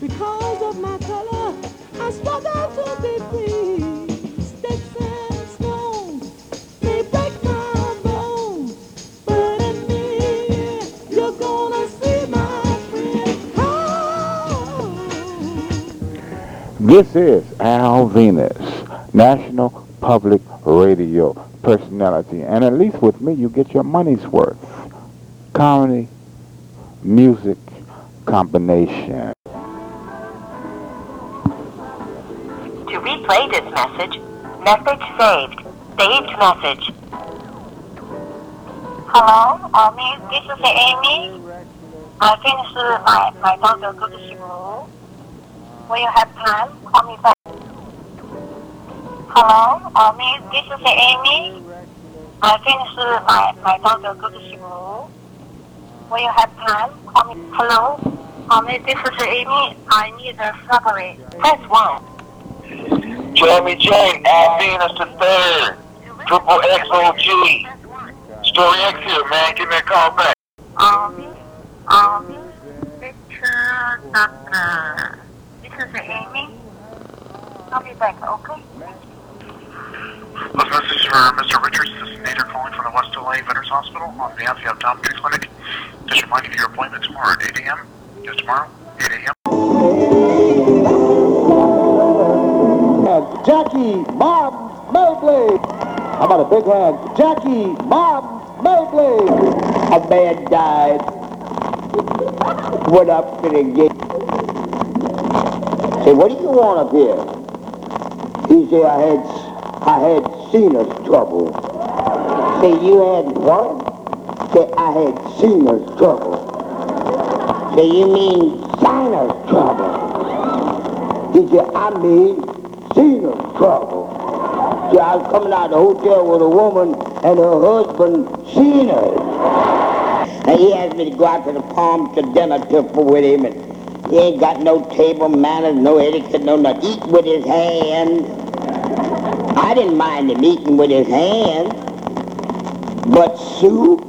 Because of my color, I struggle to be free. This is Al Venus, National Public Radio personality. And at least with me, you get your money's worth. Comedy, music, combination. To replay this message, message saved. Saved message. Hello, uh, miss, this is Amy. I finished my, my daughter go to school. When you have time, call me back. Hello, uh, miss, this is Amy. I finished my, my daughter go to school. When you have time, call me. Hello, miss, this is Amy. I need a strawberry. Press 1. Jamie Jane, Al Venus the third. Triple XOG. Story X here, man. Give me a call back. Um, um, Victor Doctor. This is Amy. I'll be back, okay? This message for Mr. Richards. This is Nader calling from the West LA Veterans Hospital on behalf of the Optometry Clinic. Just reminding you of your appointment tomorrow at 8 a.m. Yes, tomorrow, 8 a.m. Jackie Bob Mobley. How about a big hand? Jackie Bob Mobley. A man died. Went up to the gate. Say, what do you want up here? He said, I had, I had sinus trouble. Say, you had what? Say, I had sinus trouble. Say, you mean sinus trouble? He said, I mean sinus trouble. See, I was coming out of the hotel with a woman and her husband seen. And he asked me to go out to the Palm to dinner to, with him. And he ain't got no table manners, no etiquette, no nothing. Eat with his hand. I didn't mind him eating with his hand. But soup?